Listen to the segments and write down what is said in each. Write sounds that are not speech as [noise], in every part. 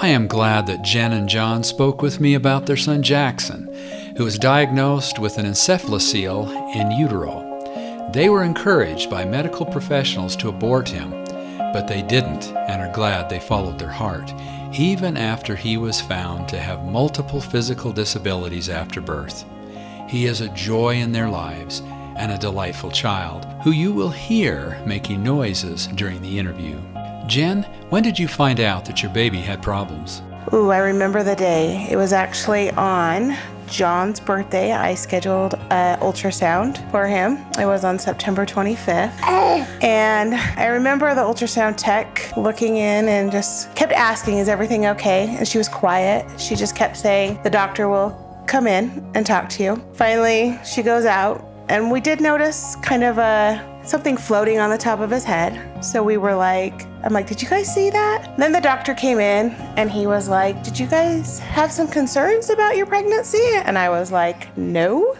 I am glad that Jen and John spoke with me about their son Jackson, who was diagnosed with an encephalocele in utero. They were encouraged by medical professionals to abort him, but they didn't and are glad they followed their heart, even after he was found to have multiple physical disabilities after birth. He is a joy in their lives and a delightful child who you will hear making noises during the interview. Jen, when did you find out that your baby had problems? Ooh, I remember the day. It was actually on John's birthday. I scheduled an ultrasound for him. It was on September 25th. [coughs] And I remember the ultrasound tech looking in and just kept asking, Is everything okay? And she was quiet. She just kept saying, The doctor will come in and talk to you. Finally, she goes out, and we did notice kind of a something floating on the top of his head. So we were like, I'm like, did you guys see that? Then the doctor came in and he was like, Did you guys have some concerns about your pregnancy? And I was like, No.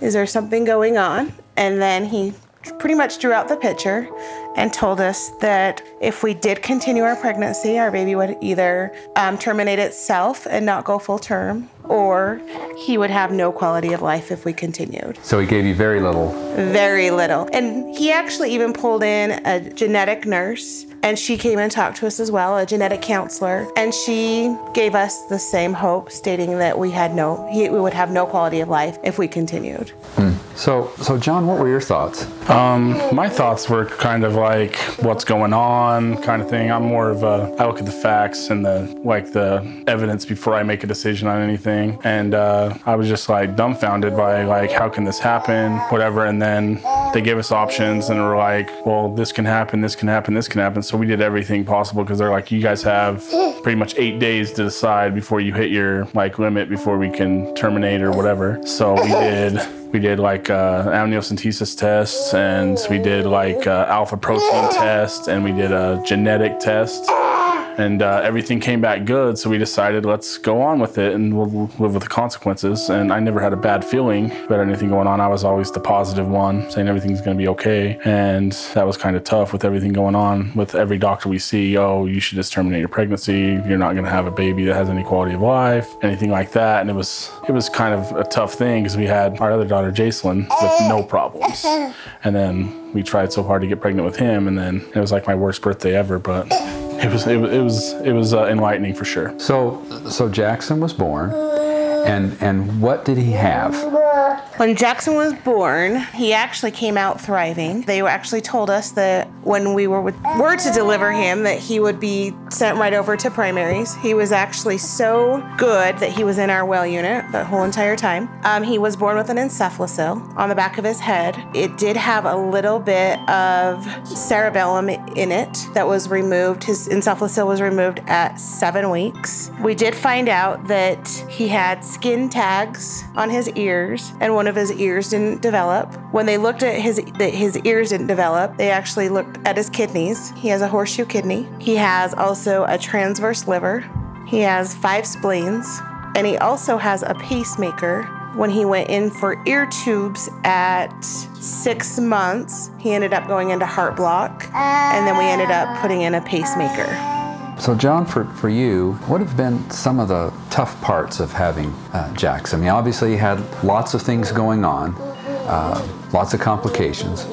Is there something going on? And then he pretty much drew out the picture and told us that if we did continue our pregnancy, our baby would either um, terminate itself and not go full term, or he would have no quality of life if we continued. So he gave you very little. Very little. And he actually even pulled in a genetic nurse and she came and talked to us as well, a genetic counselor, and she gave us the same hope, stating that we had no, he, we would have no quality of life if we continued. Hmm. So, so John, what were your thoughts? Um, my thoughts were kind of like what's going on, kind of thing. I'm more of a I look at the facts and the like the evidence before I make a decision on anything, and uh, I was just like dumbfounded by like how can this happen, whatever. And then they gave us options and were like, well, this can happen, this can happen, this can happen. So we did everything possible because they're like, you guys have pretty much eight days to decide before you hit your like limit before we can terminate or whatever. So we did we did like uh, amniocentesis tests and we did like uh, alpha protein tests and we did a genetic test and uh, everything came back good. So we decided let's go on with it and we'll live with the consequences. And I never had a bad feeling about anything going on. I was always the positive one, saying everything's going to be okay. And that was kind of tough with everything going on. With every doctor we see, oh, you should just terminate your pregnancy. You're not going to have a baby that has any quality of life, anything like that. And it was it was kind of a tough thing because we had our other daughter, Jacelyn, with no problems. And then we tried so hard to get pregnant with him, and then it was like my worst birthday ever. But it was it was it was it was uh, enlightening for sure. So so Jackson was born, and and what did he have? When Jackson was born, he actually came out thriving. They actually told us that when we were, were to deliver him, that he would be sent right over to primaries. He was actually so good that he was in our well unit the whole entire time. Um, he was born with an encephalocele on the back of his head. It did have a little bit of cerebellum in it that was removed. His encephalocele was removed at seven weeks. We did find out that he had skin tags on his ears and one of his ears didn't develop. When they looked at his that his ears didn't develop, they actually looked at his kidneys. He has a horseshoe kidney. He has also a transverse liver. He has five spleens, and he also has a pacemaker. When he went in for ear tubes at six months, he ended up going into heart block, and then we ended up putting in a pacemaker. So, John, for, for you, what have been some of the tough parts of having uh? I mean, obviously, you had lots of things going on, uh, lots of complications.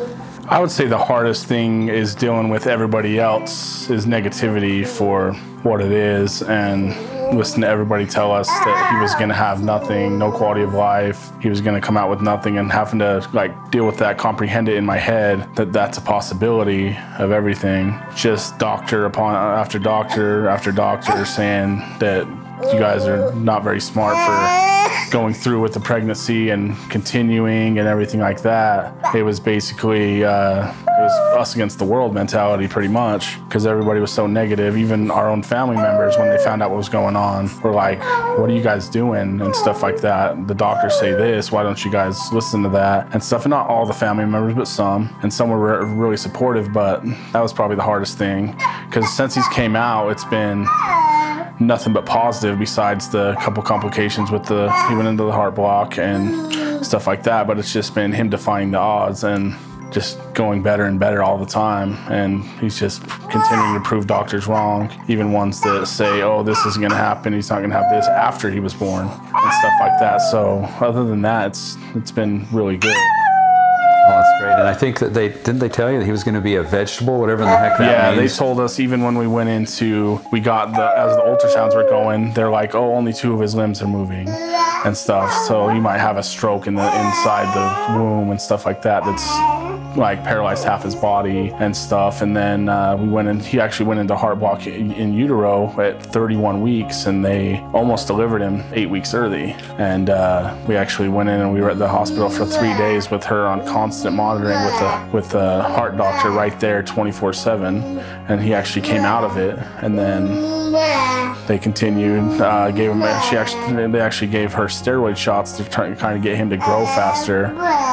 I would say the hardest thing is dealing with everybody else is negativity for what it is and listen to everybody tell us that he was going to have nothing, no quality of life. He was going to come out with nothing and having to like deal with that, comprehend it in my head that that's a possibility of everything. Just doctor upon after doctor after doctor saying that you guys are not very smart for going through with the pregnancy and continuing and everything like that. It was basically uh, it was us against the world mentality, pretty much, because everybody was so negative. Even our own family members, when they found out what was going on, were like, "What are you guys doing?" and stuff like that. The doctors say this. Why don't you guys listen to that and stuff? And not all the family members, but some, and some were re- really supportive. But that was probably the hardest thing, because since he's came out, it's been nothing but positive besides the couple complications with the he went into the heart block and stuff like that but it's just been him defying the odds and just going better and better all the time. And he's just continuing to prove doctors wrong, even ones that say, oh, this isn't going to happen. He's not going to have this after he was born and stuff like that. So other than that, it's it's been really good. Great. And I think that they didn't they tell you that he was going to be a vegetable, whatever the heck that Yeah, they told us even when we went into, we got the as the ultrasounds were going, they're like, oh, only two of his limbs are moving and stuff. So he might have a stroke in the inside the womb and stuff like that. That's like paralyzed half his body and stuff. And then uh, we went in. He actually went into heart block in, utero at 31 weeks, and they almost delivered him eight weeks early. And uh, we actually went in and we were at the hospital for three days with her on constant monitoring with the with the heart doctor right there 24/7. And he actually came out of it, and then they continued. Uh, gave him. She actually. They actually gave her steroid shots to try kind of get him to grow faster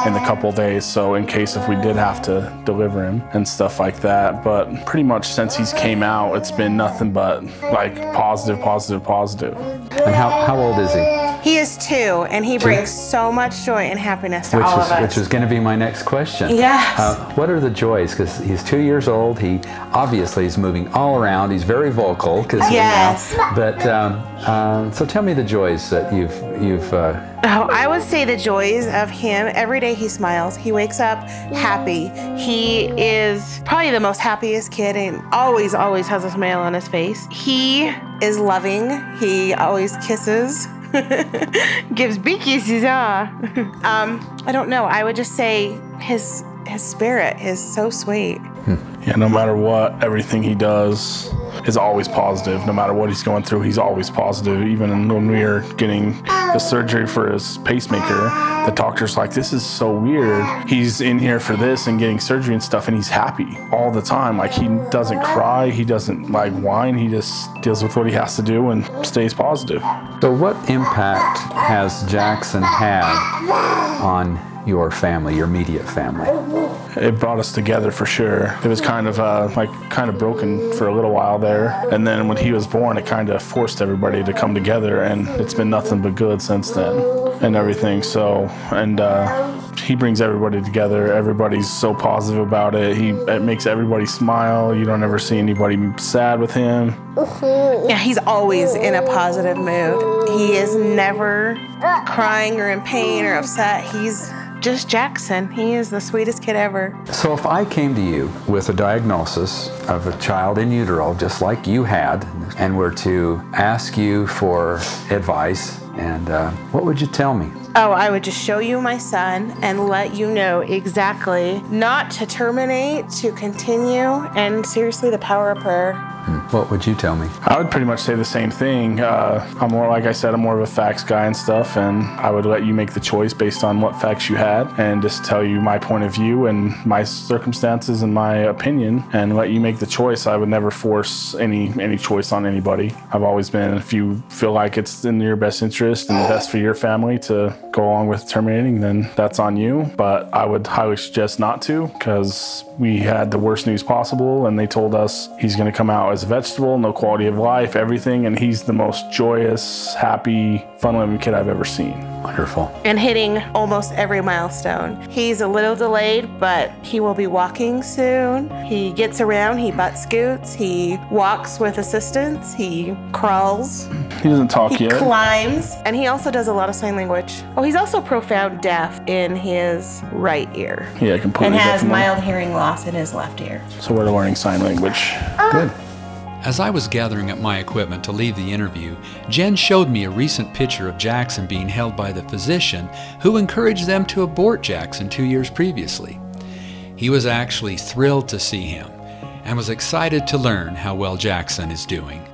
in the couple days. So in case if we did have to deliver him and stuff like that. But pretty much since he's came out, it's been nothing but like positive, positive, positive. And how, how old is he? He is two, and he brings so much joy and happiness to Which all is of us. which is going to be my next question. Yes. Uh, what are the joys? Because he's two years old. He obviously is moving all around. He's very vocal. Cause Yes. You know, but um, uh, so tell me the joys that you've you've. Uh, Oh, I would say the joys of him. Every day he smiles. He wakes up happy. He is probably the most happiest kid and always, always has a smile on his face. He is loving. He always kisses. [laughs] Gives big kisses, ah. um, I don't know. I would just say his his spirit is so sweet. Yeah, no matter what, everything he does is always positive. No matter what he's going through, he's always positive. Even when we are getting surgery for his pacemaker, the doctor's like, This is so weird. He's in here for this and getting surgery and stuff, and he's happy all the time. Like, he doesn't cry, he doesn't like whine, he just deals with what he has to do and stays positive. so what impact has Jackson had on your family, your immediate family? It brought us together for sure. It was kind of uh, like kind of broken for a little while there, and then when he was born, it kind of forced everybody to come together, and it's been nothing but good since then, and everything. So, and uh, he brings everybody together. Everybody's so positive about it. He it makes everybody smile. You don't ever see anybody sad with him. Yeah, he's always in a positive mood. He is never crying or in pain or upset. He's just Jackson. He is the sweetest kid ever. So if I came to you with a diagnosis of a child in utero, just like you had, and were to ask you for advice, and uh, what would you tell me? Oh, I would just show you my son and let you know exactly not to terminate, to continue, and seriously, the power of prayer. What would you tell me? I would pretty much say the same thing. Uh, I'm more, like I said, I'm more of a facts guy and stuff, and I would let you make the choice based on what facts you had, and just tell you my point of view and my circumstances and my opinion, and let you make the choice. I would never force any any choice on anybody. I've always been, if you feel like it's in your best interest and the best for your family to go along with terminating, then that's on you. But I would highly suggest not to, because we had the worst news possible, and they told us he's going to come out as a vegetable, no quality of life, everything, and he's the most joyous, happy, fun-loving kid I've ever seen. Wonderful. and hitting almost every milestone. He's a little delayed, but he will be walking soon. He gets around, he butt scoots, he walks with assistance, he crawls, He doesn't talk yet. he yet. climbs, and he also does a lot of sign language. Oh, he's also profound deaf in his right ear yeah, completely. and has different. mild hearing loss in his left ear. So we're learning sign language. Ah. Good. As I was gathering up my equipment to leave the interview, Jen showed me a recent picture of Jackson being held by the physician who encouraged them to abort Jackson two years previously. He was actually thrilled to see him and was excited to learn how well Jackson is doing.